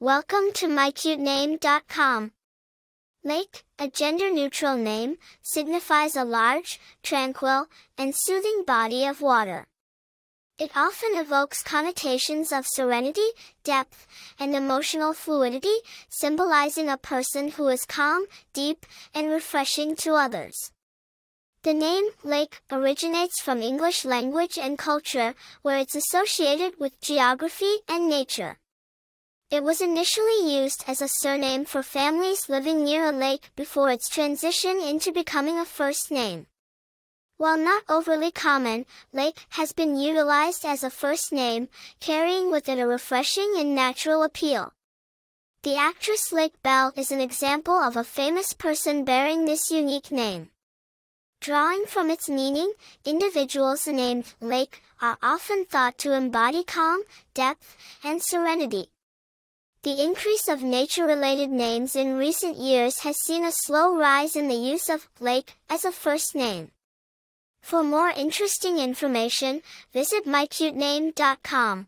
Welcome to mycutename.com. Lake, a gender-neutral name, signifies a large, tranquil, and soothing body of water. It often evokes connotations of serenity, depth, and emotional fluidity, symbolizing a person who is calm, deep, and refreshing to others. The name, lake, originates from English language and culture, where it's associated with geography and nature. It was initially used as a surname for families living near a lake before its transition into becoming a first name. While not overly common, Lake has been utilized as a first name, carrying with it a refreshing and natural appeal. The actress Lake Bell is an example of a famous person bearing this unique name. Drawing from its meaning, individuals named Lake are often thought to embody calm, depth, and serenity. The increase of nature-related names in recent years has seen a slow rise in the use of Lake as a first name. For more interesting information, visit mycutename.com.